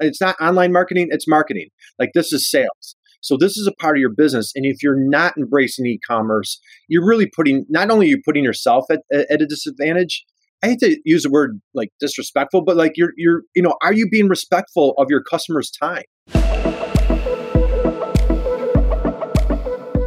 It's not online marketing, it's marketing. Like this is sales. So this is a part of your business. And if you're not embracing e-commerce, you're really putting not only are you putting yourself at, at a disadvantage, I hate to use the word like disrespectful, but like you're you're you know, are you being respectful of your customers' time?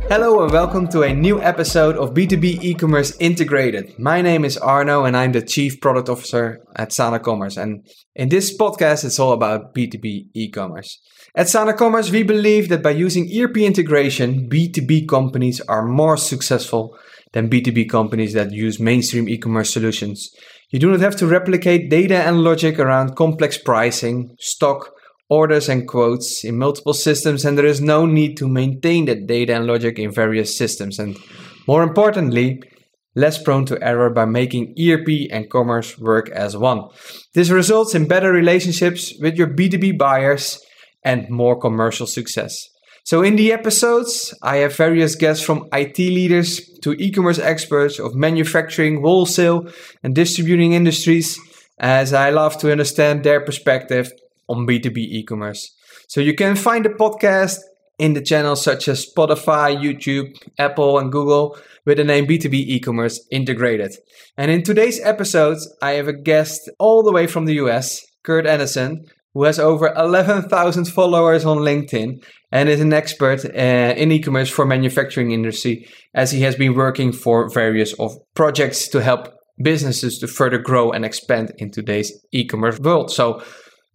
Hello and welcome to a new episode of B2B e-commerce integrated. My name is Arno and I'm the Chief Product Officer at Sana Commerce. And in this podcast, it's all about B2B e-commerce. At Sana Commerce, we believe that by using ERP integration, B2B companies are more successful than B2B companies that use mainstream e-commerce solutions. You do not have to replicate data and logic around complex pricing, stock, orders and quotes in multiple systems, and there is no need to maintain that data and logic in various systems. And more importantly, less prone to error by making ERP and commerce work as one. This results in better relationships with your B2B buyers and more commercial success. So, in the episodes, I have various guests from IT leaders to e commerce experts of manufacturing, wholesale, and distributing industries, as I love to understand their perspective on B2B e-commerce. So you can find the podcast in the channels such as Spotify, YouTube, Apple, and Google with the name B2B e-commerce integrated. And in today's episode, I have a guest all the way from the US, Curt Anderson, who has over 11,000 followers on LinkedIn and is an expert uh, in e-commerce for manufacturing industry as he has been working for various of projects to help businesses to further grow and expand in today's e-commerce world. So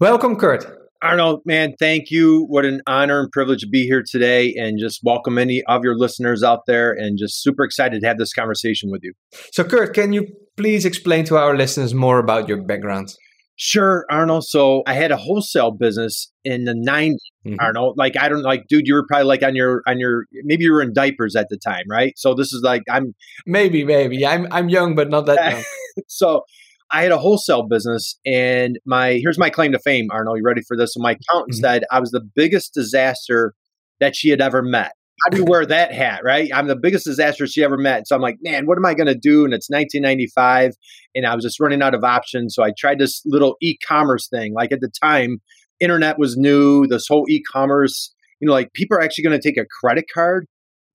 Welcome, Curt. Arnold, man, thank you. What an honor and privilege to be here today and just welcome any of your listeners out there and just super excited to have this conversation with you. So, Curt, can you please explain to our listeners more about your background? Sure, Arnold. So I had a wholesale business in the 90s, mm-hmm. Arnold. Like I don't like dude, you were probably like on your on your maybe you were in diapers at the time, right? So this is like I'm maybe maybe. I'm I'm young but not that young. so I had a wholesale business, and my here's my claim to fame, Arnold. You ready for this? So my accountant mm-hmm. said I was the biggest disaster that she had ever met. How do you wear that hat, right? I'm the biggest disaster she ever met. So I'm like, man, what am I going to do? And it's 1995, and I was just running out of options. So I tried this little e-commerce thing. Like at the time, internet was new. This whole e-commerce, you know, like people are actually going to take a credit card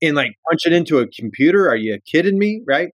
and like punch it into a computer. Are you kidding me? Right?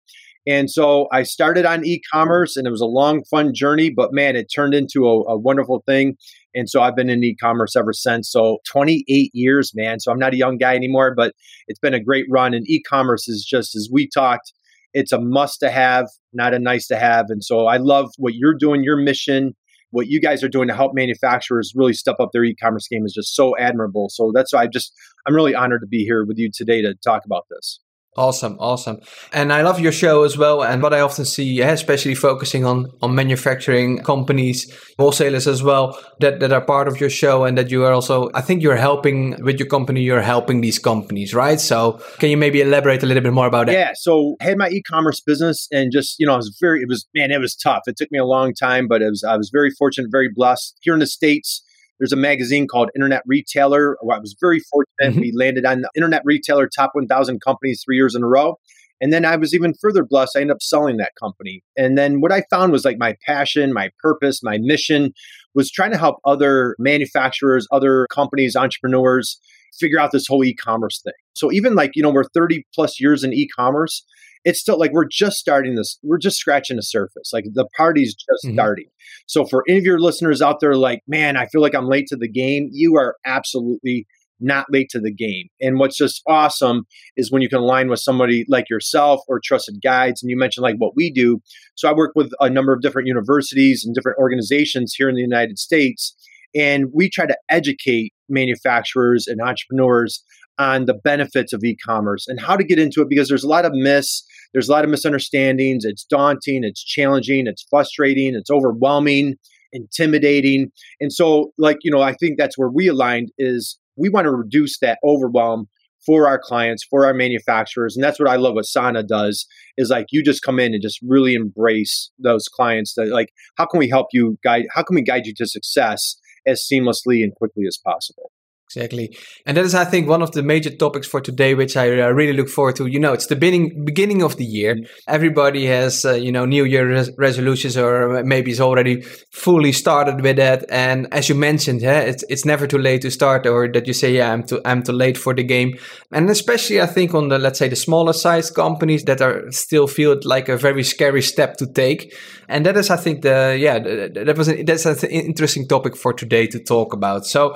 And so I started on e commerce and it was a long, fun journey, but man, it turned into a, a, wonderful thing. And so I've been in e commerce ever since. So 28 years, man. So I'm not a young guy anymore, but it's been a great run. And e commerce is just as we talked, it's a must to have, not a nice to have. And so I love what you're doing, your mission. What you guys are doing to help manufacturers really step up their e-commerce game is just so admirable. So that's why I just I'm really honored to be here with you today to talk about this. Awesome, awesome. And I love your show as well. And what I often see, especially focusing on, on manufacturing companies, wholesalers as well, that, that are part of your show and that you are also, I think you're helping with your company, you're helping these companies, right? So can you maybe elaborate a little bit more about that? Yeah. So I had my e-commerce business and just, you know, I was very, it was, man, it was tough. It took me a long time, but it was, I was very fortunate, very blessed here in the States there's a magazine called Internet Retailer. I was very fortunate. Mm-hmm. We landed on the Internet Retailer Top 1,000 Companies three years in a row. And then I was even further blessed. I ended up selling that company. And then what I found was like my passion, my purpose, my mission was trying to help other manufacturers, other companies, entrepreneurs figure out this whole e commerce thing. So even like, you know, we're 30 plus years in e commerce it's still like we're just starting this, we're just scratching the surface. Like the party's just mm-hmm. starting. So for any of your listeners out there, like, man, I feel like I'm late to the game, you are absolutely not late to the game. And what's just awesome is when you can align with somebody like yourself or trusted guides. And you mentioned like what we do. So I work with a number of different universities and different organizations here in the United States. And we try to educate manufacturers and entrepreneurs on the benefits of e-commerce and how to get into it because there's a lot of myths there's a lot of misunderstandings. It's daunting it's challenging it's frustrating it's overwhelming intimidating. And so like you know i think that's where we aligned is we want to reduce that overwhelm for our clients for our manufacturers. And that's what i love what sana does is like you just come in and just really embrace those clients that like how can we help you guide how can we guide you to success as seamlessly and quickly as possible Exactly. And that is, I think, one of the major topics for today, which I uh, really look forward to. You know, it's the beginning, beginning of the year. Mm-hmm. Everybody has, uh, you know, New Year res- resolutions or maybe is already fully started with that. And as you mentioned, yeah, it's, it's never too late to start or that you say, yeah, I'm too, I'm too late for the game. And especially, I think, on the, let's say, the smaller size companies that are still feel like a very scary step to take. And that is, I think, the, yeah, that was, an, that's an interesting topic for today to talk about. So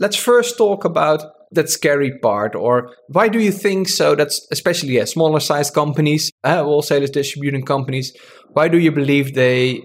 let's first talk about that scary part or why do you think so that's especially yeah, smaller sized companies uh, wholesalers distributing companies why do you believe they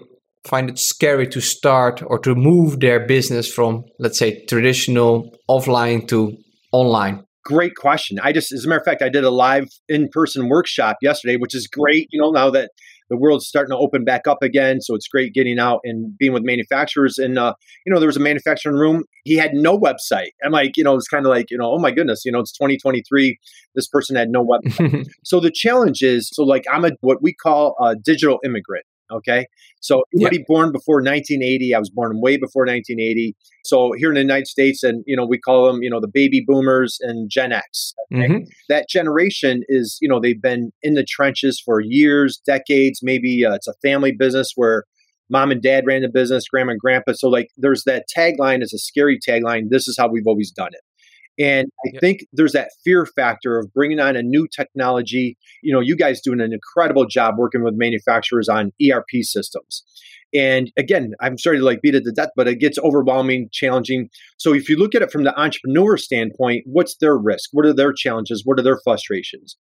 find it scary to start or to move their business from let's say traditional offline to online? Great question. I just as a matter of fact i did a live in-person workshop yesterday which is great you know now that the world's starting to open back up again. So it's great getting out and being with manufacturers. And, uh, you know, there was a manufacturing room. He had no website. I'm like, you know, it's kind of like, you know, oh my goodness, you know, it's 2023. This person had no website. so the challenge is, so like I'm a, what we call a digital immigrant. Okay. So anybody yep. born before 1980, I was born way before 1980. So here in the United States, and you know, we call them, you know, the baby boomers and Gen X. Okay? Mm-hmm. That generation is, you know, they've been in the trenches for years, decades. Maybe uh, it's a family business where mom and dad ran the business, grandma and grandpa. So like, there's that tagline is a scary tagline. This is how we've always done it. And I yep. think there's that fear factor of bringing on a new technology. You know, you guys doing an incredible job working with manufacturers on ERP systems. And again, I'm sorry to like beat it to death, but it gets overwhelming, challenging. So if you look at it from the entrepreneur standpoint, what's their risk? What are their challenges? What are their frustrations?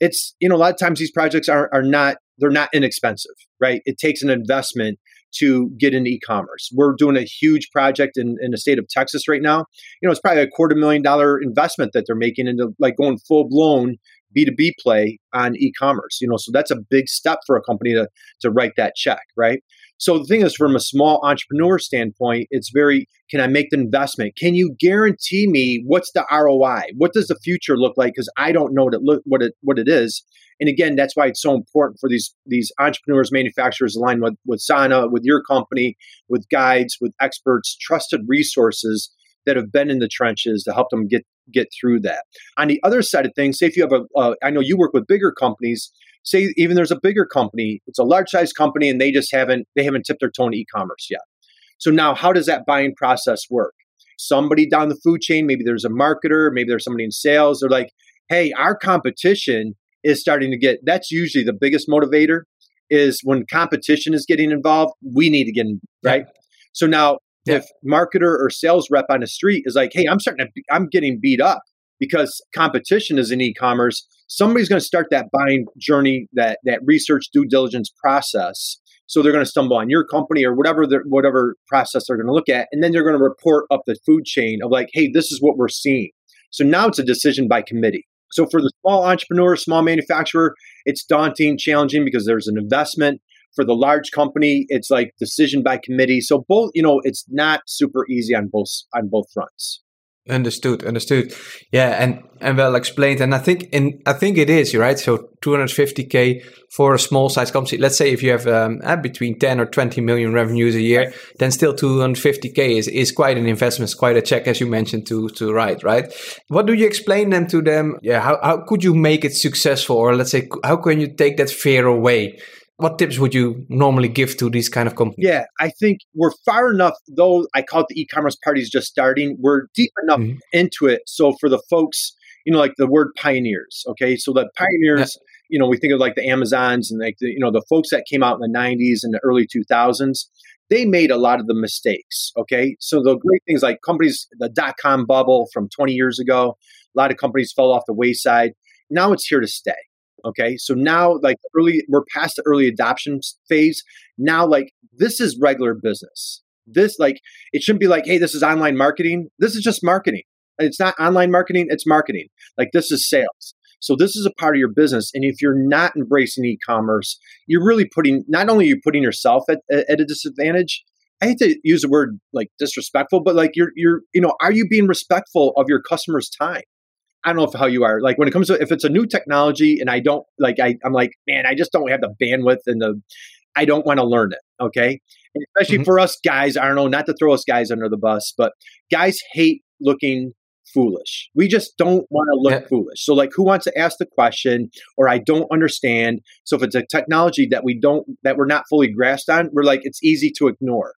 It's, you know, a lot of times these projects are, are not, they're not inexpensive, right? It takes an investment to get into e-commerce. We're doing a huge project in, in the state of Texas right now. You know, it's probably a quarter million dollar investment that they're making into like going full blown B2B play on e-commerce. You know, so that's a big step for a company to to write that check, right? So the thing is, from a small entrepreneur standpoint, it's very can I make the investment? Can you guarantee me what's the ROI? What does the future look like? Because I don't know what it look what it what it is. And again, that's why it's so important for these these entrepreneurs, manufacturers aligned with with Sana, with your company, with guides, with experts, trusted resources that have been in the trenches to help them get get through that. On the other side of things, say if you have a, uh, I know you work with bigger companies. Say even there's a bigger company, it's a large size company, and they just haven't they haven't tipped their toe in e-commerce yet. So now, how does that buying process work? Somebody down the food chain, maybe there's a marketer, maybe there's somebody in sales. They're like, "Hey, our competition is starting to get." That's usually the biggest motivator. Is when competition is getting involved, we need to get in, right. Yeah. So now yeah. if marketer or sales rep on the street is like, hey, I'm starting to, I'm getting beat up because competition is in e-commerce. Somebody's going to start that buying journey, that that research due diligence process. So they're going to stumble on your company or whatever whatever process they're going to look at, and then they're going to report up the food chain of like, hey, this is what we're seeing. So now it's a decision by committee. So for the small entrepreneur, small manufacturer, it's daunting, challenging because there's an investment for the large company it's like decision by committee so both you know it's not super easy on both on both fronts understood understood. Yeah and and well explained and i think in i think it is right so 250k for a small size company. Let's say if you have um, uh, between 10 or 20 million revenues a year then still 250k is, is quite an investment quite a check as you mentioned to to write right? What do you explain them to them? Yeah how, how could you make it successful? Or let's say how can you take that fear away what tips would you normally give to these kind of companies? Yeah, I think we're far enough, though I call it the e-commerce party is just starting, we're deep enough mm-hmm. into it. So for the folks, you know, like the word pioneers, okay? So the pioneers, yeah. you know, we think of like the Amazons and like the, you know, the folks that came out in the 90s and the early 2000s, they made a lot of the mistakes, okay? So the great things like companies, the dot-com bubble from 20 years ago, a lot of companies fell off the wayside. Now it's here to stay. Okay. So now, like, early, we're past the early adoption phase. Now, like, this is regular business. This, like, it shouldn't be like, hey, this is online marketing. This is just marketing. It's not online marketing, it's marketing. Like, this is sales. So this is a part of your business. And if you're not embracing e-commerce, you're really putting not only you putting yourself at, at a disadvantage. I hate to use the word like disrespectful, but like you're you're you know, are you being respectful of your customer's time? I don't know if how you are. Like when it comes to if it's a new technology and I don't like I, I'm like, man, I just don't have the bandwidth and the I don't want to learn it. Okay. And especially mm-hmm. for us guys, I don't know, not to throw us guys under the bus, but guys hate looking foolish. We just don't want to look yeah. foolish. So like who wants to ask the question or I don't understand. So if it's a technology that we don't that we're not fully grasped on, we're like it's easy to ignore.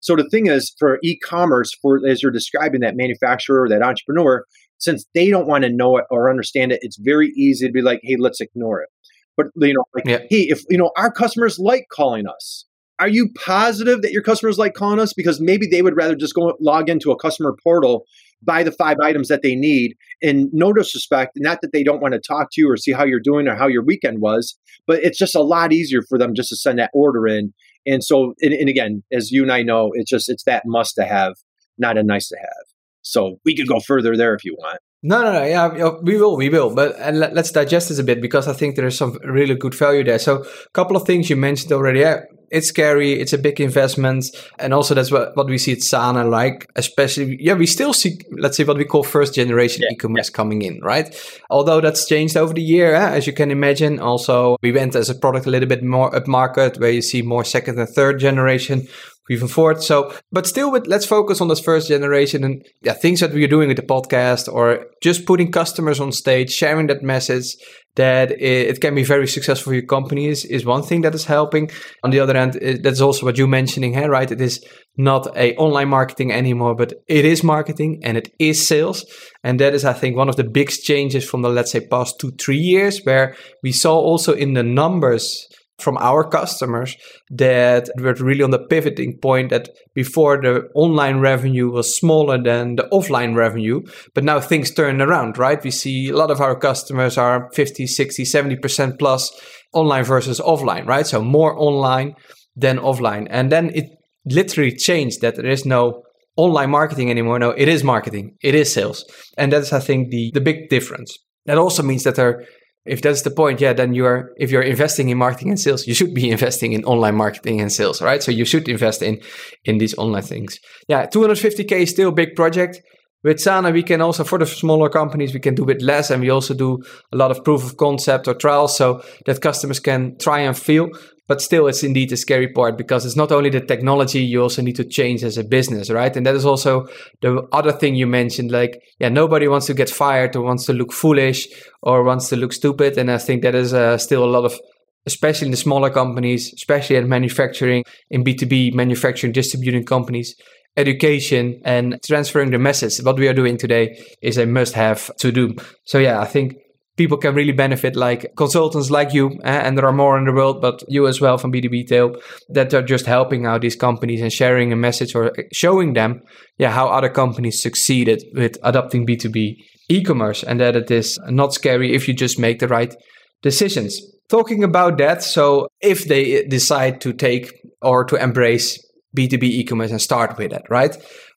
So the thing is for e-commerce for as you're describing that manufacturer or that entrepreneur, since they don't want to know it or understand it, it's very easy to be like, "Hey, let's ignore it." But you know, like, yeah. "Hey, if you know our customers like calling us, are you positive that your customers like calling us? Because maybe they would rather just go log into a customer portal, buy the five items that they need, and no disrespect, not that they don't want to talk to you or see how you're doing or how your weekend was, but it's just a lot easier for them just to send that order in. And so, and, and again, as you and I know, it's just it's that must to have, not a nice to have. So we could go further there if you want. No, no, no. Yeah, we will, we will. But and let, us digest this a bit because I think there is some really good value there. So, a couple of things you mentioned already. Yeah, it's scary. It's a big investment, and also that's what, what we see at Sana. Like, especially, yeah, we still see, let's say, what we call first generation yeah, e-commerce yeah. coming in, right? Although that's changed over the year, eh? as you can imagine. Also, we went as a product a little bit more upmarket, where you see more second and third generation even forward. So, but still, with let's focus on this first generation and yeah, things that we are doing with the podcast or just putting customers on stage, sharing that message that it, can be very successful for your company is, is one thing that is helping. On the other hand, that's also what you're mentioning here, right? It is not a online marketing anymore, but it is marketing and it is sales. And that is, I think, one of the big changes from the, let's say, past two, three years, where we saw also in the numbers from our customers that we're really on the pivoting point that before the online revenue was smaller than the offline revenue but now things turn around right? We see a lot of our customers are 50 60 70% plus online versus offline right? So more online than offline. And then it literally changed that there is no online marketing anymore. No it is marketing. It is sales. And that's i think the the big difference. That also means that there if that's the point, yeah, then you're if you're investing in marketing and sales, you should be investing in online marketing and sales, right? So you should invest in in these online things. Yeah, 250k is still a big project. With Sana, we can also for the smaller companies we can do it less, and we also do a lot of proof of concept or trials, so that customers can try and feel. But still, it's indeed a scary part because it's not only the technology, you also need to change as a business, right? And that is also the other thing you mentioned. Like, yeah, nobody wants to get fired or wants to look foolish or wants to look stupid. And I think that is uh, still a lot of, especially in the smaller companies, especially in manufacturing, in B2B manufacturing, distributing companies, education and transferring the message. What we are doing today is a must have to do. So, yeah, I think people can really benefit, like consultants like you, uh, and there are more in the world, but you as well from B2Btail, that are just helping out these companies and sharing a message or showing them, yeah, how other companies succeeded with adopting B2B e-commerce, and that it is not scary if you just make the right decisions. Talking about that, so if they decide to take or to embrace B2B e-commerce and start with it, right?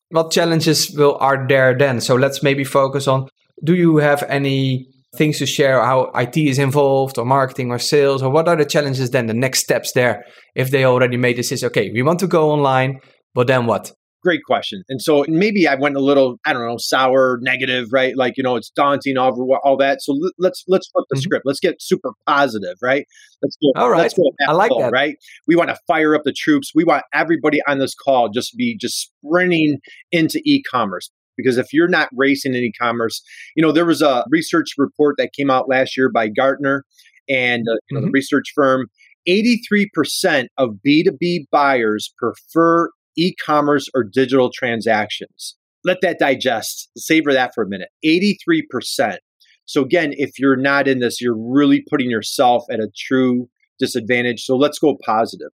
What challenges will are there then? So let's maybe focus on do you have any things to share how IT is involved or marketing or sales or what are the challenges then the next steps there if they already made this is okay we want to go online but then what? Great question. And so maybe i went a little i don't know sour negative right? Like you know it's daunting over all that. So let's let's flip the mm-hmm. script. Let's get super positive right? Let's go all right. go i like call, that. right? We want to fire up the troops. We want everybody on this call just be just sprinting into e-commerce because if you're not racing in e-commerce, you know there was a research report that came out last year by Gartner and uh, you know, mm-hmm. the research firm. 83% of B2B buyers prefer e-commerce or digital transactions. Let that digest. Savor that for a minute. 83%. So again, if you're not in this, you're really putting yourself at a true disadvantage. So let's go positive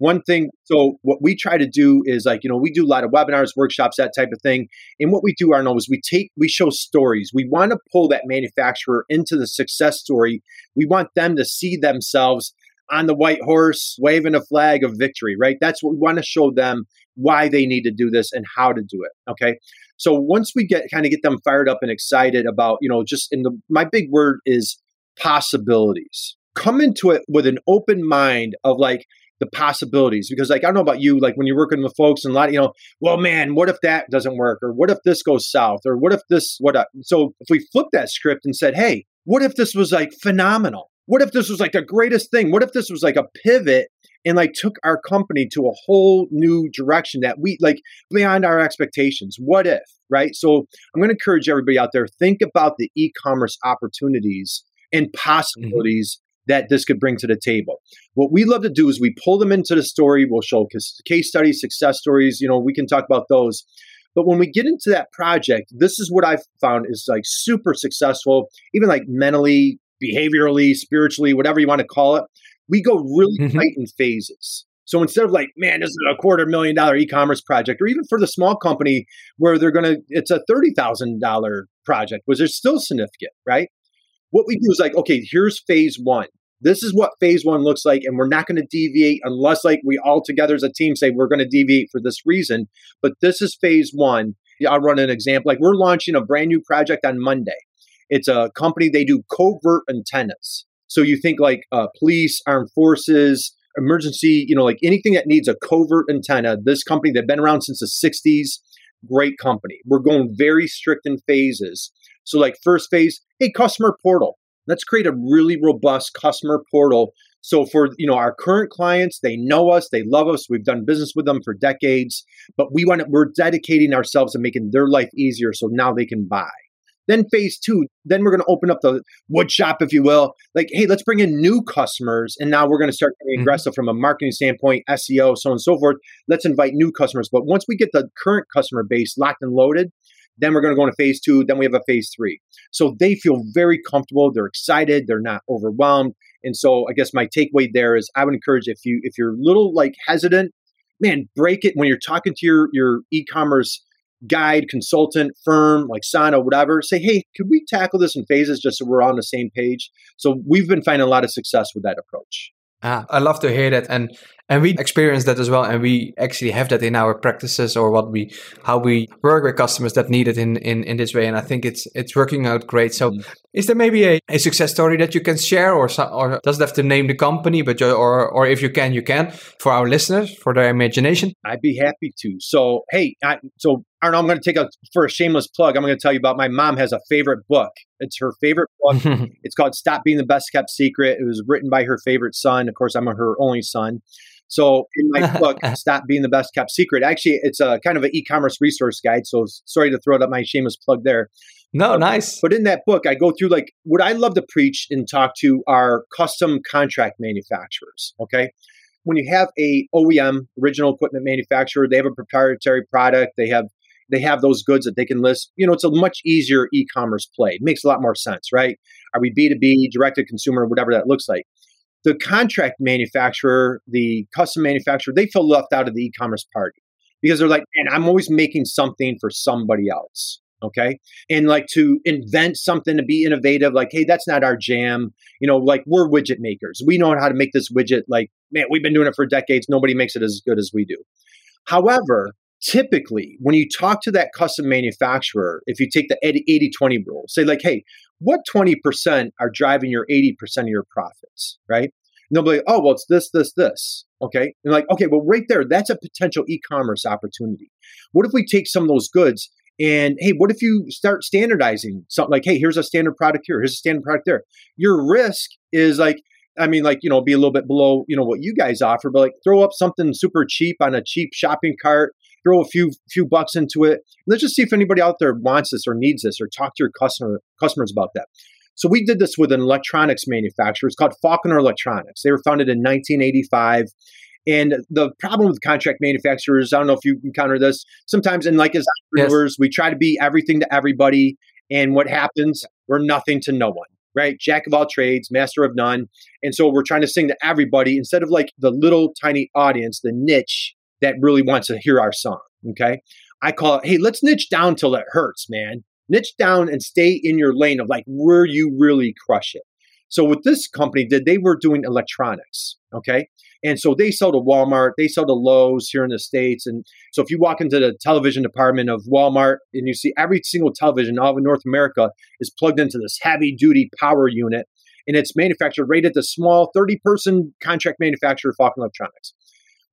one thing so what we try to do is like you know we do a lot of webinars workshops that type of thing and what we do arnold is we take we show stories. We want to pull that manufacturer into the success story. We want them to see themselves on the white horse waving a flag of victory right? That's what we want to show them why they need to do this and how to do it okay? So once we get kind of get them fired up and excited about you know just in the my big word is possibilities. Come into it with an open mind of like the possibilities because like i don't know about you like when you're working with folks and a lot of, you know well man what if that doesn't work or what if this goes south or what if this what up? so if we flip that script and said hey what if this was like phenomenal what if this was like the greatest thing what if this was like a pivot and like took our company to a whole new direction that we like beyond our expectations. What if, right? So I'm going to encourage everybody out there think about the e-commerce opportunities and mm-hmm. possibilities. That this could bring to the table. What we love to do is we pull them into the story. We'll show case studies, success stories. You know, we can talk about those. But when we get into that project, this is what I've found is like super successful, even like mentally, behaviorally, spiritually, whatever you want to call it. We go really mm-hmm. tight in phases. So instead of like, man, this is a quarter million dollar e-commerce project, or even for the small company where they're gonna, it's a thirty thousand dollar project, which is still significant, right? What we do is like, okay, here's phase one. This is what phase one looks like, and we're not going to deviate unless like we all together as a team say we're going to deviate for this reason. But this is phase one. I'll run an example. Like we're launching a brand new project on Monday. It's a company, they do covert antennas. So you think like uh, police, armed forces, emergency, you know, like anything that needs a covert antenna. This company, they've been around since the 60s, great company. We're going very strict in phases. So, like, first phase, hey, customer portal. Let's create a really robust customer portal. So for you know our current clients, they know us, they love us, we've done business with them for decades, but we want to, we're dedicating ourselves to making their life easier so now they can buy. Then phase two, then we're going to open up the wood shop, if you will. Like, hey, let's bring in new customers. And now we're going to start getting mm-hmm. aggressive from a marketing standpoint, SEO, so on and so forth. Let's invite new customers. But once we get the current customer base locked and loaded, then we're going to go into phase two. Then we have a phase three. So they feel very comfortable. They're excited. They're not overwhelmed. And so I guess my takeaway there is I would encourage if you if you're a little like hesitant, man, break it when you're talking to your your e-commerce guide, consultant, firm like Sana, whatever, say, hey, could we tackle this in phases just so we're on the same page? So we've been finding a lot of success with that approach. Ah, I love to hear that, and and we experience that as well, and we actually have that in our practices or what we how we work with customers that need it in in in this way, and I think it's it's working out great. So, mm. is there maybe a, a success story that you can share, or or does it have to name the company, but you, or or if you can, you can for our listeners for their imagination? I'd be happy to. So, hey, I, so Arnold, I'm going to take a for a shameless plug. I'm going to tell you about my mom has a favorite book. It's her favorite book. it's called Stop Being the Best Kept Secret. It was written by her favorite son. Of course, I'm her only son. So in my book, Stop Being the Best Kept Secret, actually, it's a kind of an e-commerce resource guide. So sorry to throw it up my shameless plug there. No, um, nice. But in that book, I go through like what I love to preach and talk to are custom contract manufacturers. Okay. When you have a OEM, original equipment manufacturer, they have a proprietary product. They have they have those goods that they can list. You know, it's a much easier e-commerce play. It makes a lot more sense, right? Are we B2B, direct to consumer, whatever that looks like? The contract manufacturer, the custom manufacturer, they feel left out of the e-commerce party because they're like, and I'm always making something for somebody else. Okay. And like to invent something to be innovative, like, hey, that's not our jam. You know, like we're widget makers. We know how to make this widget. Like, man, we've been doing it for decades. Nobody makes it as good as we do. However, typically when you talk to that custom manufacturer if you take the 80 20 rule say like hey what 20% are driving your 80% of your profits? Right? And they'll be like oh well it's this this this. Okay? And like okay well right there that's a potential e-commerce opportunity. What if we take some of those goods and hey what if you start standardizing something like hey here's a standard product here here's a standard product there. Your risk is like I mean, like, you know, be a little bit below, you know, what you guys offer, but like throw up something super cheap on a cheap shopping cart throw a few few bucks into it. Let's just see if anybody out there wants this or needs this, or talk to your customer customers about that. So we did this with an electronics manufacturer. It's called Falconer Electronics. They were founded in 1985. And the problem with contract manufacturers, I don't know if you encounter this, sometimes in like as entrepreneurs, yes. we try to be everything to everybody. And what happens? We're nothing to no one, right? Jack of all trades, master of none. And so we're trying to sing to everybody instead of like the little tiny audience, the niche that really wants to hear our song. Okay. I call it, hey, let's niche down till it hurts, man. Niche down and stay in your lane of like where you really crush it. So what this company did, they were doing electronics. Okay. And so they sell to Walmart, they sell to Lowe's here in the States. And so if you walk into the television department of Walmart and you see every single television all of North America is plugged into this heavy duty power unit and it's manufactured right at the small 30 person contract manufacturer, Falcon Electronics.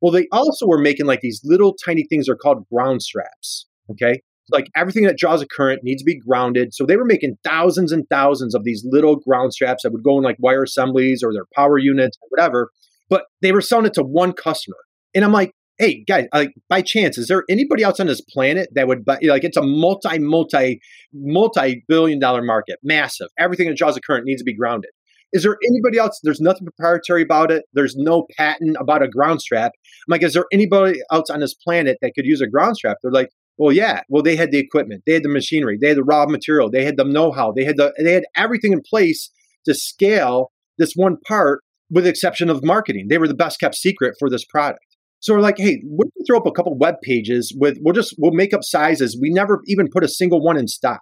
Well, they also were making like these little tiny things are called ground straps. Okay. Like everything that draws a current needs to be grounded. So they were making thousands and thousands of these little ground straps that would go in like wire assemblies or their power units or whatever. but they were selling it to one customer. And I'm like, hey guys, like by chance, is there anybody else on this planet that would buy? Like, it's a multi, multi, multi billion dollar market, massive. Everything that draws a current needs to be grounded. Is there anybody else? There's nothing proprietary about it. There's no patent about a ground strap. I'm like, is there anybody else on this planet that could use a ground strap? They're like, well, yeah. Well, they had the equipment, they had the machinery, they had the raw material, they had the know-how, they had the they had everything in place to scale this one part, with the exception of marketing. They were the best kept secret for this product. So we're like, hey, we'll throw up a couple web pages with we'll just we'll make up sizes. We never even put a single one in stock.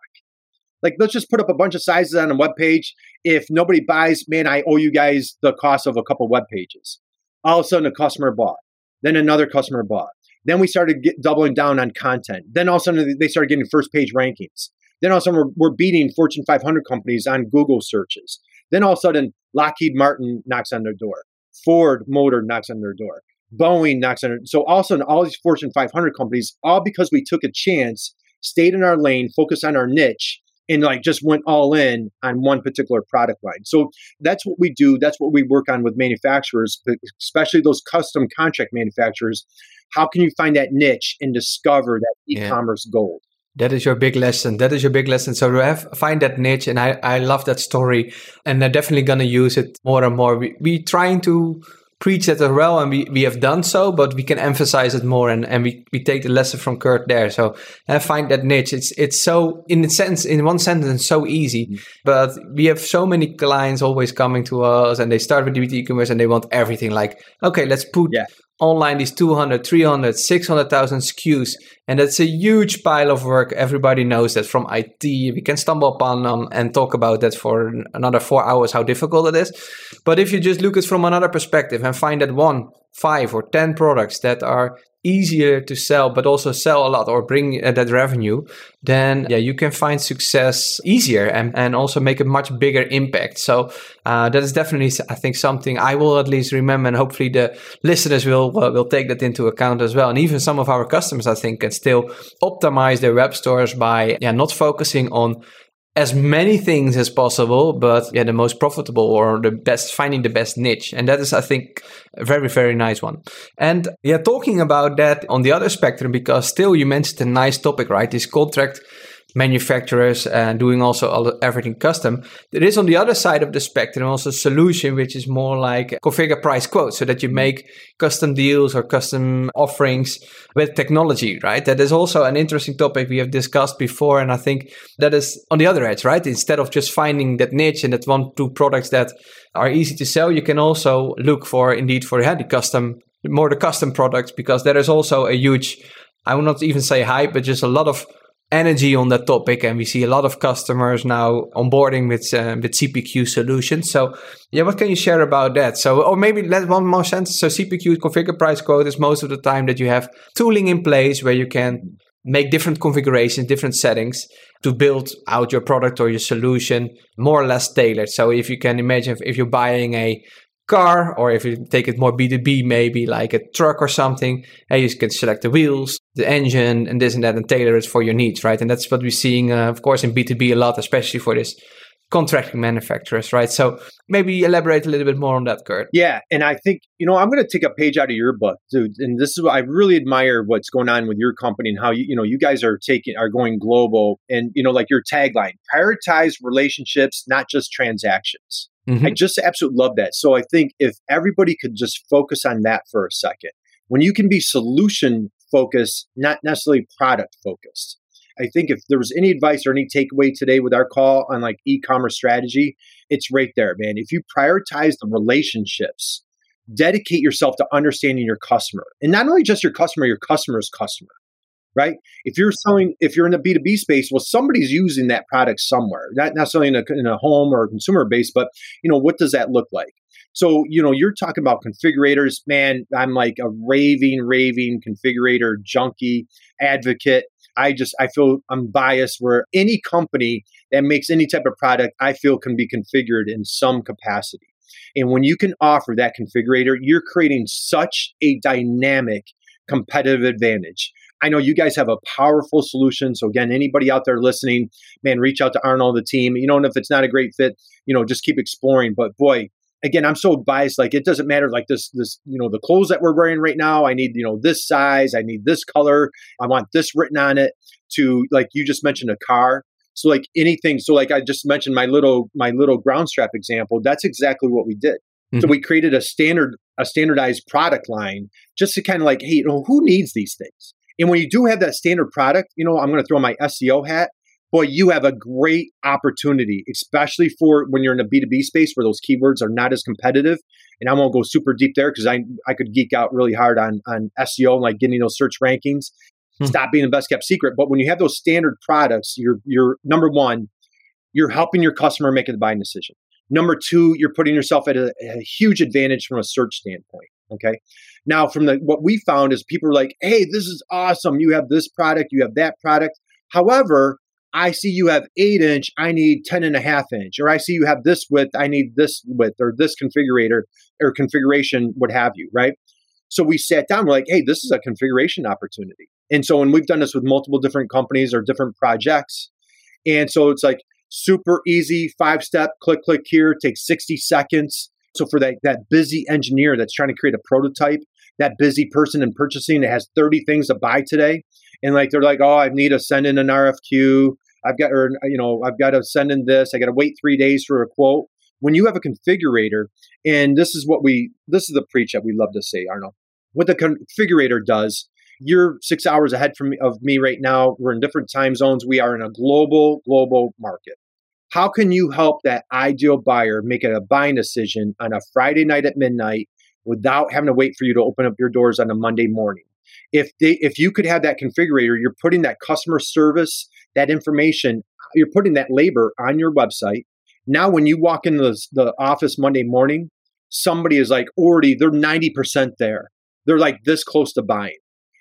Like, let's just put up a bunch of sizes on a web page. If nobody buys, man, I owe you guys the cost of a couple web pages. All of a sudden, a customer bought. Then another customer bought. Then we started get, doubling down on content. Then all of a sudden, they started getting first page rankings. Then all of a sudden, we're, we're beating Fortune 500 companies on Google searches. Then all of a sudden, Lockheed Martin knocks on their door. Ford Motor knocks on their door. Boeing knocks on their So all of a sudden, all these Fortune 500 companies, all because we took a chance, stayed in our lane, focused on our niche, and like just went all in on one particular product line. So that's what we do. That's what we work on with manufacturers, especially those custom contract manufacturers. How can you find that niche and discover that e-commerce yeah. gold? That is your big lesson. That is your big lesson. So to have find that niche, and I, I love that story, and they're definitely gonna use it more and more. We we trying to preach that as well, and we, we have done so, but we can emphasize it more, and, and we, we take the lesson from Curt there. So I find that niche. It's it's so in a sense, in one sentence, so easy, mm-hmm. but we have so many clients always coming to us, and they start with B2B e-commerce, and they want everything. Like, okay, let's put yeah online these 200 300 600000 skus and that's a huge pile of work. Everybody knows that from it we can stumble upon um, and talk about that for another four hours how difficult it is. But if you just look at from another perspective and find that one five or ten products that are easier to sell but also sell a lot or bring uh, that revenue then yeah you can find success easier and, and also make a much bigger impact. So uh, that is definitely i think something i will at least remember and hopefully the listeners will uh, will take that into account as well. And even some of our customers i think can still optimize their web stores by yeah not focusing on as many things as possible, but yeah, the most profitable or the best, finding the best niche. And that is, I think, a very, very nice one. And yeah, talking about that on the other spectrum, because still you mentioned a nice topic, right? This contract manufacturers and doing also all, everything custom. There is on the other side of the spectrum also a solution which is more like configure price quote so that you mm. make custom deals or custom offerings with technology, right? That is also an interesting topic we have discussed before. And I think that is on the other edge, right? Instead of just finding that niche and that one, two products that are easy to sell, you can also look for indeed for yeah, the custom, more the custom products because there is also a huge I will not even say hype, but just a lot of energy on that topic and we see a lot of customers now onboarding with uh, with CPQ solutions. So yeah what can you share about that? So or maybe let one more sentence. So CPQ configure price quote is most of the time that you have tooling in place where you can make different configurations different settings to build out your product or your solution more or less tailored. So if you can imagine if, if you're buying a car, or if you take it more B2B, maybe like a truck or something, and you can select the wheels, the engine, and this and that, and tailor it for your needs, right? And that's what we're seeing, uh, of course, in B2B a lot, especially for this contracting manufacturers, right? So maybe elaborate a little bit more on that, Curt. Yeah, and I think you know I'm going to take a page out of your book, dude. And this is what I really admire what's going on with your company and how you you know you guys are taking are going global, and you know like your tagline: prioritize relationships, not just transactions. Mm-hmm. I just absolutely love that. So I think if everybody could just focus on that for a second, when you can be solution focused, not necessarily product focused. I think if there was any advice or any takeaway today with our call on like e-commerce strategy, it's right there, man. If you prioritize the relationships, dedicate yourself to understanding your customer, and not only just your customer, your customer's customer right? If you're selling, if you're in the B2B space, well, somebody's using that product somewhere, not necessarily in a, in a home or consumer base, but, you know, what does that look like? So, you know, you're talking about configurators, man. I'm like a raving, raving configurator junkie advocate. I just, I feel I'm biased where any company that makes any type of product, I feel can be configured in some capacity. And when you can offer that configurator, you're creating such a dynamic competitive advantage. I know you guys have a powerful solution. So again, anybody out there listening, man, reach out to Arnold, the team. You know, and if it's not a great fit, you know, just keep exploring. But boy, again, I'm so biased. Like it doesn't matter. Like this, this, you know, the clothes that we're wearing right now. I need, you know, this size. I need this color. I want this written on it. To like you just mentioned a car. So like anything. So like I just mentioned my little my little ground strap example. That's exactly what we did. Mm-hmm. So we created a standard a standardized product line just to kind of like, hey, you know, who needs these things? And when you do have that standard product, you know, I'm going to throw my SEO hat boy, you have a great opportunity, especially for when you're in a B2B space where those keywords are not as competitive. And I won't go super deep there because I I could geek out really hard on on SEO, like getting those search rankings. Hmm. Stop being the best kept secret. But when you have those standard products, you're you're number one, you're helping your customer make a buying decision. Number two, you're putting yourself at a, a huge advantage from a search standpoint. Okay. Now, from the what we found is people are like, hey, this is awesome. You have this product, you have that product. However, I see you have eight inch, I need 10 and a half inch, or I see you have this width, I need this width, or this configurator or configuration, what have you, right? So we sat down, we're like, hey, this is a configuration opportunity. And so, when we've done this with multiple different companies or different projects. And so it's like super easy, five step, click, click here, takes 60 seconds. So for that, that busy engineer that's trying to create a prototype, that busy person in purchasing that has 30 things to buy today, and like they're like, oh, I need to send in an RFQ. I've got, or you know, I've got to send in this. I got to wait three days for a quote. When you have a configurator, and this is what we, this is the preach that we love to say, arnold What the configurator does, you're six hours ahead from me, of me right now. We're in different time zones. We are in a global, global market. How can you help that ideal buyer make a buying decision on a Friday night at midnight without having to wait for you to open up your doors on a Monday morning? if they if you could have that configurator you're putting that customer service that information you're putting that labor on your website now when you walk into the, the office monday morning somebody is like already they're 90% there they're like this close to buying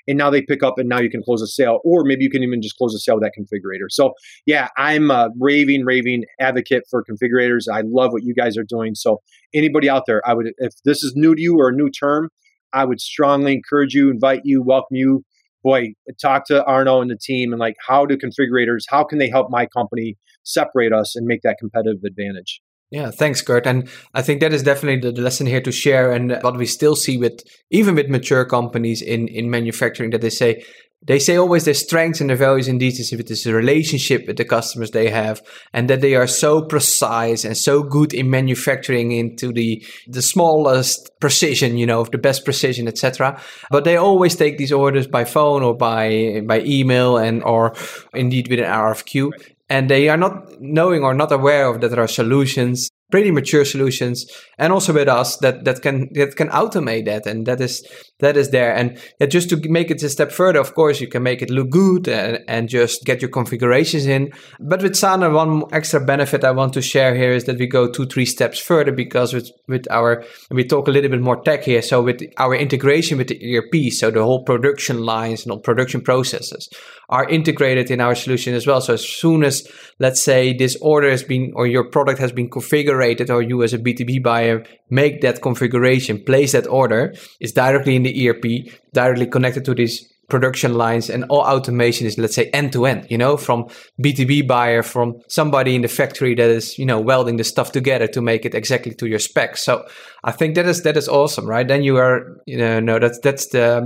and now they pick up and now you can close a sale or maybe you can even just close a sale with that configurator so yeah i'm a raving raving advocate for configurators i love what you guys are doing so anybody out there i would if this is new to you or a new term I would strongly encourage you, invite you, welcome you. Boy, talk to Arno and the team and like how do configurators, how can they help my company separate us and make that competitive advantage? Yeah, thanks, Curt. And I think that is definitely the lesson here to share. And what we still see with even with mature companies in in manufacturing that they say they say always their strengths and their values indeed is with this relationship with the customers they have and that they are so precise and so good in manufacturing into the the smallest precision you know the best precision etc but they always take these orders by phone or by by email and or indeed with an rfq and they are not knowing or not aware of that there are solutions pretty mature solutions and also with us that that can that can automate that and that is that is there. And just to make it a step further of course you can make it look good and, and just get your configurations in. But with sana one extra benefit i want to share here is that we go two three steps further because with with our we talk a little bit more tech here. So with our integration with the erp so the whole production lines and all production processes are integrated in our solution as well. So as soon as let's say this order has been or your product has been configured or you as a B2B buyer make that configuration, place that order, is directly in the ERP, directly connected to these production lines and all automation is let's say end to end you know from b2b buyer from somebody in the factory that is you know welding the stuff together to make it exactly to your specs so i think that is that is awesome right? Then you are you know no that's that's the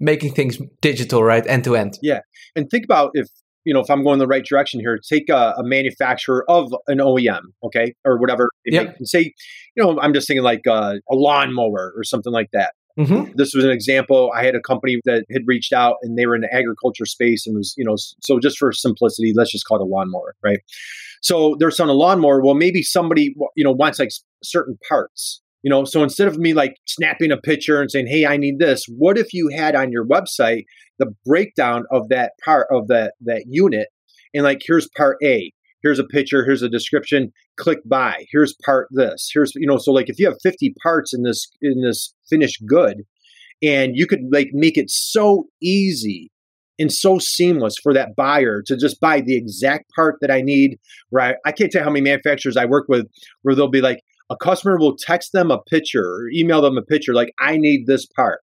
making things digital right end to end yeah and think about if you know, if I'm going the right direction here, take a, a manufacturer of an OEM, okay, or whatever. Yeah. Say, you know, I'm just thinking like uh, a lawnmower or something like that. Mm-hmm. This was an example. I had a company that had reached out and they were in the agriculture space and was, you know, so just for simplicity, let's just call it a lawnmower, right? So they're selling a lawnmower. Well, maybe somebody, you know, wants like certain parts, you know. So instead of me like snapping a picture and saying, "Hey, I need this," what if you had on your website the breakdown of that part of that that unit and like here's part A, here's a picture, here's a description, click buy. Here's part this. Here's you know so like if you have 50 parts in this in this finished good and you could like make it so easy and so seamless for that buyer to just buy the exact part that I need. Right? I can't tell how many manufacturers I work with where they'll be like a customer will text them a picture or email them a picture like I need this part.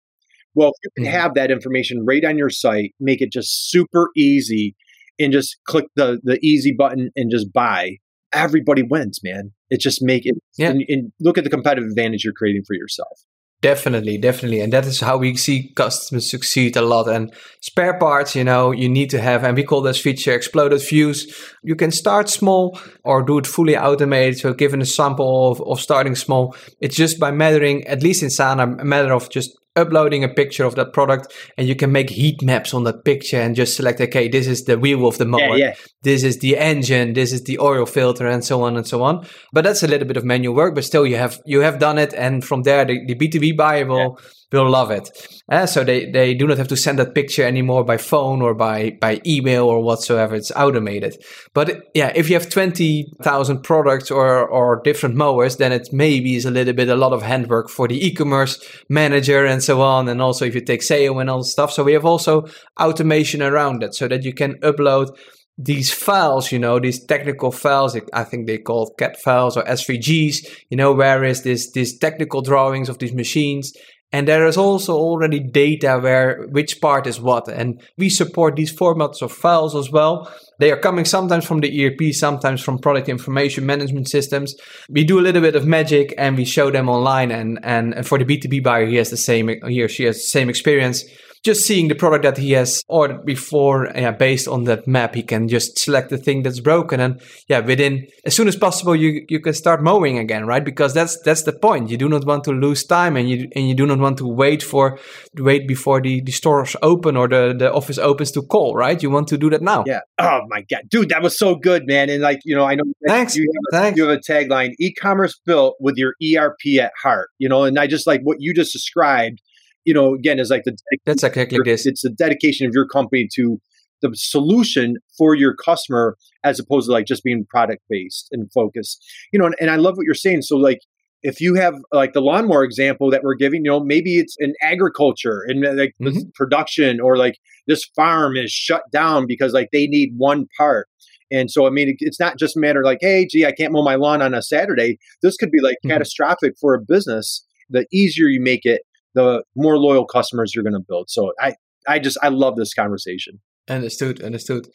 Well, you can mm-hmm. have that information right on your site, make it just super easy, and just click the the easy button and just buy. everybody wins, man. It just make it yeah. and, and look at the competitive advantage you're creating for yourself. Definitely, definitely. And that is how we see customers succeed a lot. And spare parts, you know, you need to have, and we call this feature exploded views. You can start small or do it fully automated. So given a sample of, of starting small, it's just by measuring, at least in Sana, a matter of just uploading a picture of that product and you can make heat maps on that picture and just select okay this is the wheel of the mower. yeah, yeah. this is the engine this is the oil filter and so on and so on. But that's a little bit of manual work but still you have you have done it and from there the, the b2b buyer will yeah will love it. Uh, so they, they do not have to send that picture anymore by phone or by, by email or whatsoever. It's automated. But yeah, if you have 20,000 products or, or different mowers, then it maybe is a little bit a lot of handwork for the e-commerce manager and so on. And also if you take SEO and all stuff. So we have also automation around it so that you can upload these files, you know, these technical files, I think they call CAD files or SVGs, you know, where is this, these technical drawings of these machines and there is also already data where which part is what. And we support these formats of files as well. They are coming sometimes from the ERP, sometimes from product information management systems. We do a little bit of magic and we show them online. And, and, for the B2B buyer, he has the same, he or she has the same experience just seeing the product that he has ordered before, yeah, based on that map, he can just select the thing that's broken, and yeah, within as soon as possible, you you can start mowing again, right? Because that's that's the point. You do not want to lose time, and you and you do not want to wait for wait before the the stores open or the the office opens to call, right? You want to do that now. Yeah. Oh my god, dude, that was so good, man. And like you know, I know thanks. You have, thanks. You have a tagline: e-commerce built with your ERP at heart. You know, and I just like what you just described you know, again, is like the that's exactly this. It's the dedication of your company to the solution for your customer as opposed to like just being product based and focused. You know, and, and I love what you're saying. So like if you have like the lawnmower example that we're giving, you know, maybe it's in agriculture and uh, like mm-hmm. production or like this farm is shut down because like they need one part. And so, I mean, it's not just a matter like, hey, gee, I can't mow my lawn on a Saturday. This could be like mm-hmm. catastrophic for a business. The easier you make it, the more loyal customers you're going to build. So I, I just, I love this conversation. Understood, understood.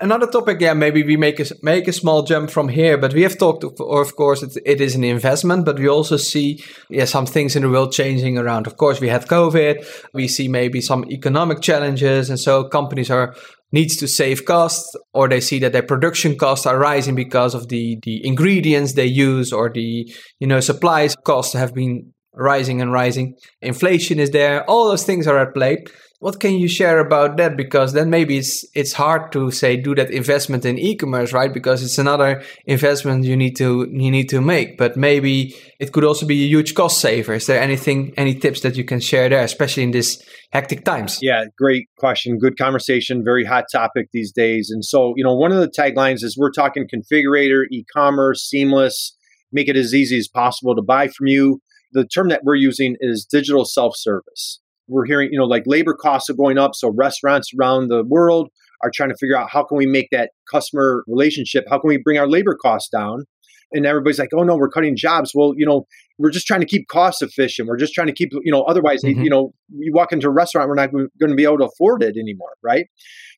Another topic, yeah, maybe we make a make a small jump from here, but we have talked, of, of course, it, it is an investment, but we also see, yeah, some things in the world changing around. Of course, we had COVID, we see maybe some economic challenges, and so companies are needs to save costs, or they see that their production costs are rising because of the the ingredients they use, or the you know supplies costs have been rising and rising. Inflation is there. All those things are at play. What can you share about that? Because then maybe it's it's hard to say do that investment in e-commerce, right? Because it's another investment you need to you need to make. But maybe it could also be a huge cost saver. Is there anything, any tips that you can share there, especially in this hectic times? Yeah, great question. Good conversation. Very hot topic these days. And so, you know, one of the taglines is we're talking configurator, e-commerce, seamless, make it as easy as possible to buy from you the term that we're using is digital self-service. We're hearing, you know, like labor costs are going up, so restaurants around the world are trying to figure out how can we make that customer relationship, how can we bring our labor costs down? And everybody's like, "Oh no, we're cutting jobs." Well, you know, we're just trying to keep costs efficient. We're just trying to keep, you know, otherwise, mm-hmm. you know, you walk into a restaurant, we're not going to be able to afford it anymore, right?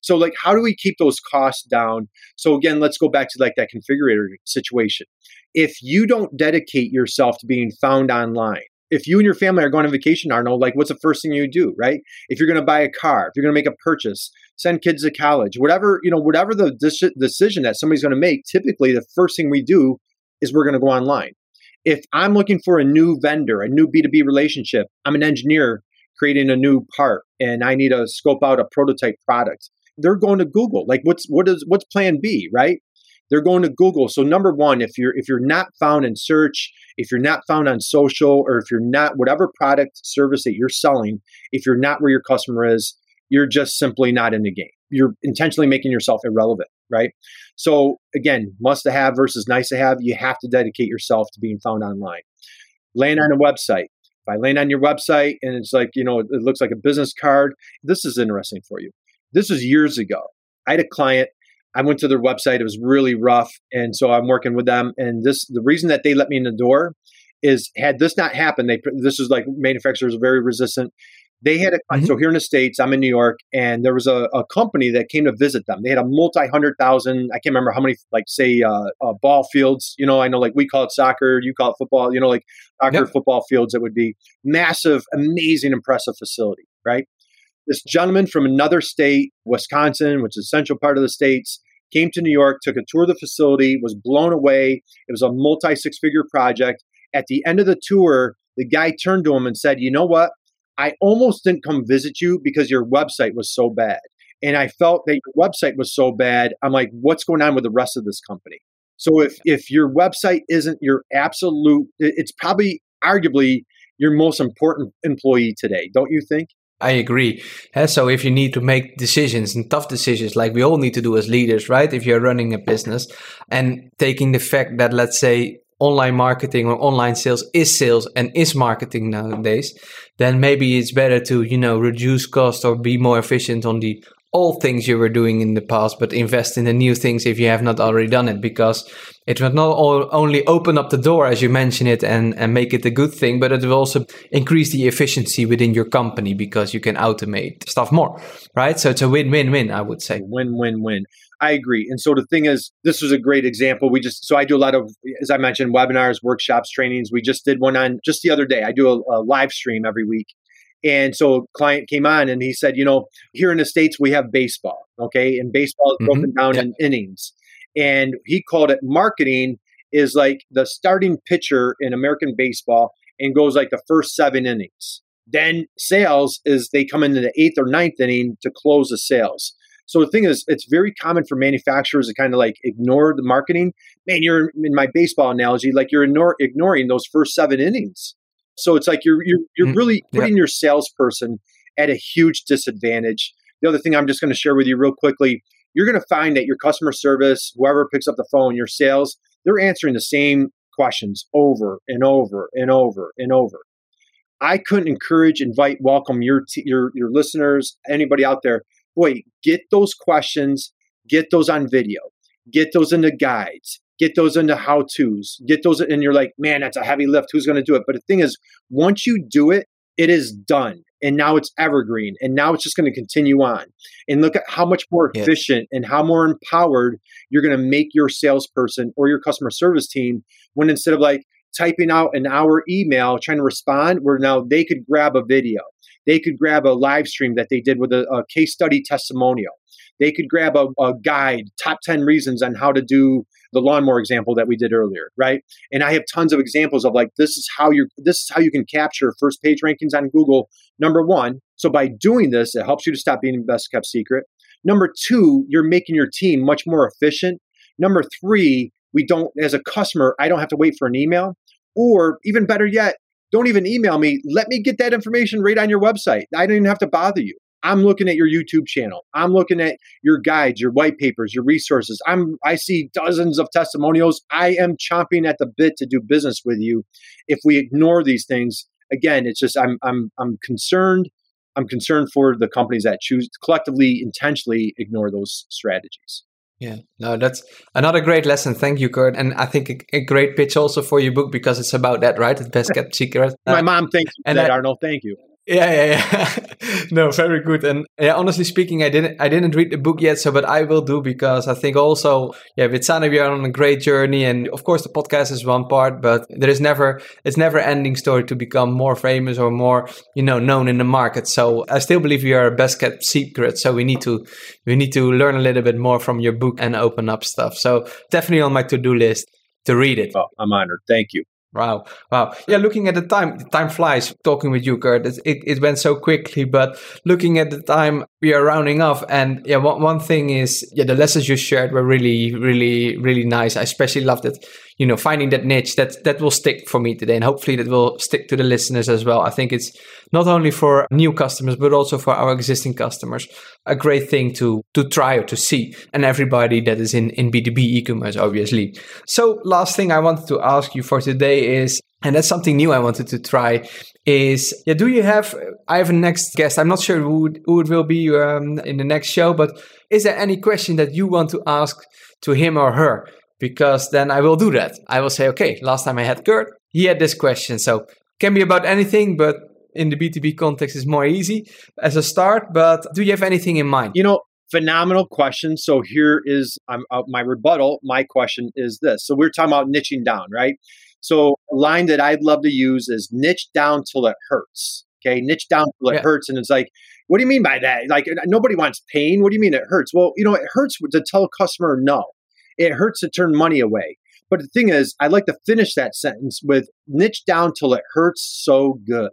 So, like, how do we keep those costs down? So, again, let's go back to like that configurator situation if you don't dedicate yourself to being found online, if you and your family are going on vacation, Arno, like what's the first thing you do, right? If you're going to buy a car, if you're going to make a purchase, send kids to college, whatever, you know, whatever the decision that somebody's going to make, typically the first thing we do is we're going to go online. If I'm looking for a new vendor, a new B2B relationship, I'm an engineer creating a new part and I need to scope out a prototype product. They're going to Google. Like what's what is what's plan B, right? they're going to Google. So number one, if you're if you're not found in search, if you're not found on social, or if you're not whatever product service that you're selling, if you're not where your customer is, you're just simply not in the game. You're intentionally making yourself irrelevant, right? So again, must to have versus nice to have. You have to dedicate yourself to being found online. Land on a website. If I land on your website and it's like, you know, it looks like a business card, this is interesting for you. This was years ago. I had a client I went to their website. It was really rough, and so I'm working with them. And this, the reason that they let me in the door, is had this not happened, they this is like manufacturers are very resistant. They had a mm-hmm. so here in the states. I'm in New York, and there was a, a, company that came to visit them. They had a multi hundred thousand. I can't remember how many, like say, uh, uh, ball fields. You know, I know like we call it soccer, you call it football. You know, like soccer yep. football fields. That would be massive, amazing, impressive facility, right? This gentleman from another state, Wisconsin, which is central part of the states, came to New York, took a tour of the facility, was blown away. It was a multi six figure project. At the end of the tour, the guy turned to him and said, You know what? I almost didn't come visit you because your website was so bad. And I felt that your website was so bad. I'm like, what's going on with the rest of this company? So if if your website isn't your absolute, it's probably arguably your most important employee today, don't you think? I agree. So if you need to make decisions and tough decisions, like we all need to do as leaders, right? If you're running a business and taking the fact that, let's say, online marketing or online sales is sales and is marketing nowadays, then maybe it's better to, you know, reduce cost or be more efficient on the old things you were doing in the past, but invest in the new things if you have not already done it, because it will not only open up the door as you mention it and, and make it a good thing, but it will also increase the efficiency within your company because you can automate stuff more, right? So it's a win-win-win, I would say. Win-win-win. I agree. And so the thing is, this was a great example. We just, so I do a lot of, as I mentioned, webinars, workshops, trainings. We just did one on just the other day. I do a, a live stream every week and so client came on and he said, you know, here in the States we have baseball, okay? And baseball is broken mm-hmm. down yeah. in innings. And he called it marketing is like the starting pitcher in American baseball and goes like the first seven innings. Then sales is they come into the eighth or ninth inning to close the sales. So the thing is, it's very common for manufacturers to kind of like ignore the marketing. Man, you're in my baseball analogy, like you're ignore, ignoring those first seven innings. So it's like you're you're, you're mm, really putting yeah. your salesperson at a huge disadvantage. The other thing I'm just going to share with you real quickly, you're going to find that your customer service, whoever picks up the phone, your sales, they're answering the same questions over and over and over and over. I couldn't encourage, invite, welcome your t- your your listeners, anybody out there. Boy, get those questions, get those on video, get those into guides, get those into how to's, get those, and you're like, man, that's a heavy lift. Who's going to do it? But the thing is, once you do it, it is done. And now it's evergreen. And now it's just going to continue on. And look at how much more efficient yeah. and how more empowered you're going to make your salesperson or your customer service team when instead of like typing out an hour email trying to respond, where now they could grab a video. They could grab a live stream that they did with a, a case study testimonial. They could grab a, a guide, top 10 reasons on how to do the lawnmower example that we did earlier, right? And I have tons of examples of like this is how you're this is how you can capture first page rankings on Google. Number one, so by doing this, it helps you to stop being best kept secret. Number two, you're making your team much more efficient. Number three, we don't as a customer, I don't have to wait for an email. Or even better yet, don't even email me. Let me get that information right on your website. I don't even have to bother you. I'm looking at your YouTube channel. I'm looking at your guides, your white papers, your resources. I'm I see dozens of testimonials. I am chomping at the bit to do business with you. If we ignore these things, again, it's just I'm I'm I'm concerned. I'm concerned for the companies that choose collectively intentionally ignore those strategies. Yeah, no, that's another great lesson. Thank you, Curt. And I think a, a great pitch also for your book because it's about that, right? The best kept secret. My mom thinks and that, Arnold. Thank you. Yeah, yeah, yeah. no, very good. And yeah, honestly speaking, I didn't, I didn't read the book yet, so but I will do because I think also, yeah, with Sana we are on a great journey, and of course the podcast is one part, but there is never, it's never ending story to become more famous or more, you know, known in the market. So I still believe we are a best kept secret. So we need to, we need to learn a little bit more from your book and open up stuff. So definitely on my to do list to read it. Oh, I'm honored. Thank you. Wow. Wow. Yeah, looking at the time, time flies talking with you, Curt. It, it, went so quickly, but looking at the time, we are rounding off. And yeah, one, one thing is, yeah, the lessons you shared were really, really, really nice. I especially loved it you know finding that niche that that will stick for me today and hopefully that will stick to the listeners as well i think it's not only for new customers but also for our existing customers a great thing to to try or to see and everybody that is in in b2b e-commerce obviously so last thing i wanted to ask you for today is and that's something new I wanted to try. Is yeah, do you have? I have a next guest. I'm not sure who who it will be um, in the next show, but is there any question that you want to ask to him or her? Because then I will do that. I will say, okay, last time I had Curt, he had this question. So can be about anything, but in the B2B context is more easy as a start, but do you have anything in mind? You know, phenomenal question. So here is um, uh, my rebuttal. My question is this. So we're talking about niching down, right? So a line that I'd love to use is niche down till it hurts. Okay, niche down till it yeah. hurts, and it's like, what do you mean by that? Like nobody wants pain. What do you mean it hurts? Well, you know, it hurts to tell a customer no. It hurts to turn money away. But the thing is, I like to finish that sentence with niche down till it hurts so good.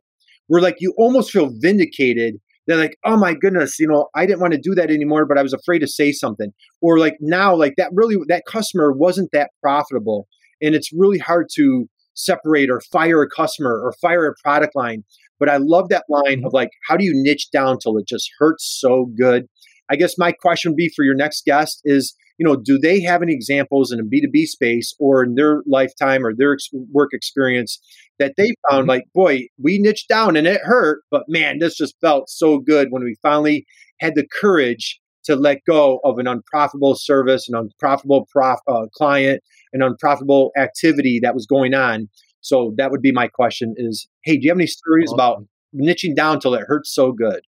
Where like you almost feel vindicated. They're like, oh my goodness, you know, I didn't want to do that anymore, but I was afraid to say something. Or like now, like that really, that customer wasn't that profitable. And it's really hard to separate or fire a customer or fire a product line. But I love that line mm-hmm. of like, how do you niche down till it just hurts so good? I guess my question would be for your next guest is you know, do they have any examples in a B2B space or in their lifetime or their ex- work experience that they found mm-hmm. like, boy, we niched down and it hurt, but man, this just felt so good when we finally had the courage to let go of an unprofitable service, an unprofitable prof, uh, client, an unprofitable activity that was going on. So that would be my question is, hey, do you have any stories awesome. about niching down till it hurts so good?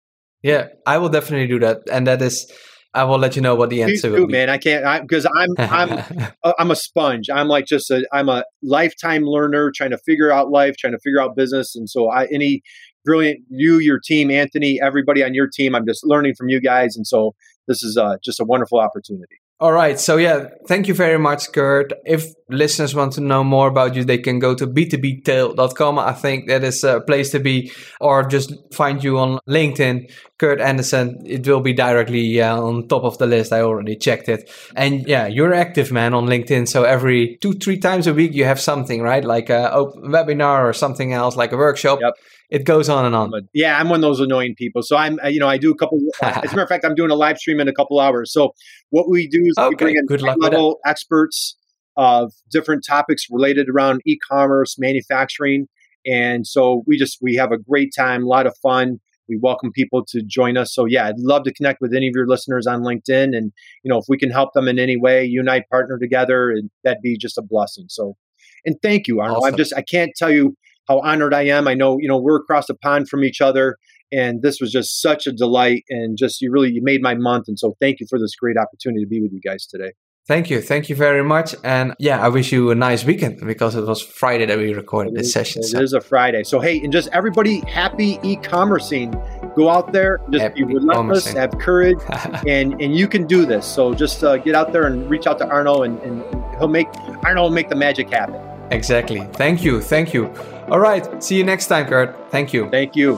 Yeah, I will definitely do that. And that is I will let you know what the answer will be. Man, I can't because I'm I'm I'm a sponge. I'm like just a I'm a lifetime learner, trying to figure out life, trying to figure out business, and so I any brilliant you, your team, Anthony, everybody on your team, I'm just learning from you guys, and so this is uh, just a wonderful opportunity. All right. So, yeah, thank you very much, Curt. If listeners want to know more about you, they can go to b2btail.com. I think that is a place to be, or just find you on LinkedIn, Curt Anderson. It will be directly uh, on top of the list. I already checked it. And yeah, you're active, man, on LinkedIn. So, every two, three times a week, you have something, right? Like a webinar or something else, like a workshop. Yep it goes on and on. But yeah, I'm one of those annoying people. So I'm, uh, you know, I do a couple. as a matter of fact, I'm doing a live stream in a couple hours. So what we do is okay, we bring in good luck level experts of different topics related around e-commerce, manufacturing, and so we just we have a great time, a lot of fun. We welcome people to join us. So yeah, I'd love to connect with any of your listeners on LinkedIn, and you know if we can help them in any way, you and I partner together, and that'd be just a blessing. So, and thank you, Arnold. Awesome. I'm just I can't tell you how honored I am. I know, you know, we're across the pond from each other and this was just such a delight and just you really you made my month and so thank you for this great opportunity to be with you guys today. Thank you. Thank you very much. And yeah, I wish you a nice weekend because it was Friday that we recorded this session. It so. is a Friday. So, hey, and just everybody happy e commercing. Go out there, just happy be relentless, have courage, and and you can do this. So, just uh, get out there and reach out to Arno, and, and he'll make Arno will make the magic happen. Exactly. Thank you. Thank you. All right. See you next time, Curt. Thank you. Thank you.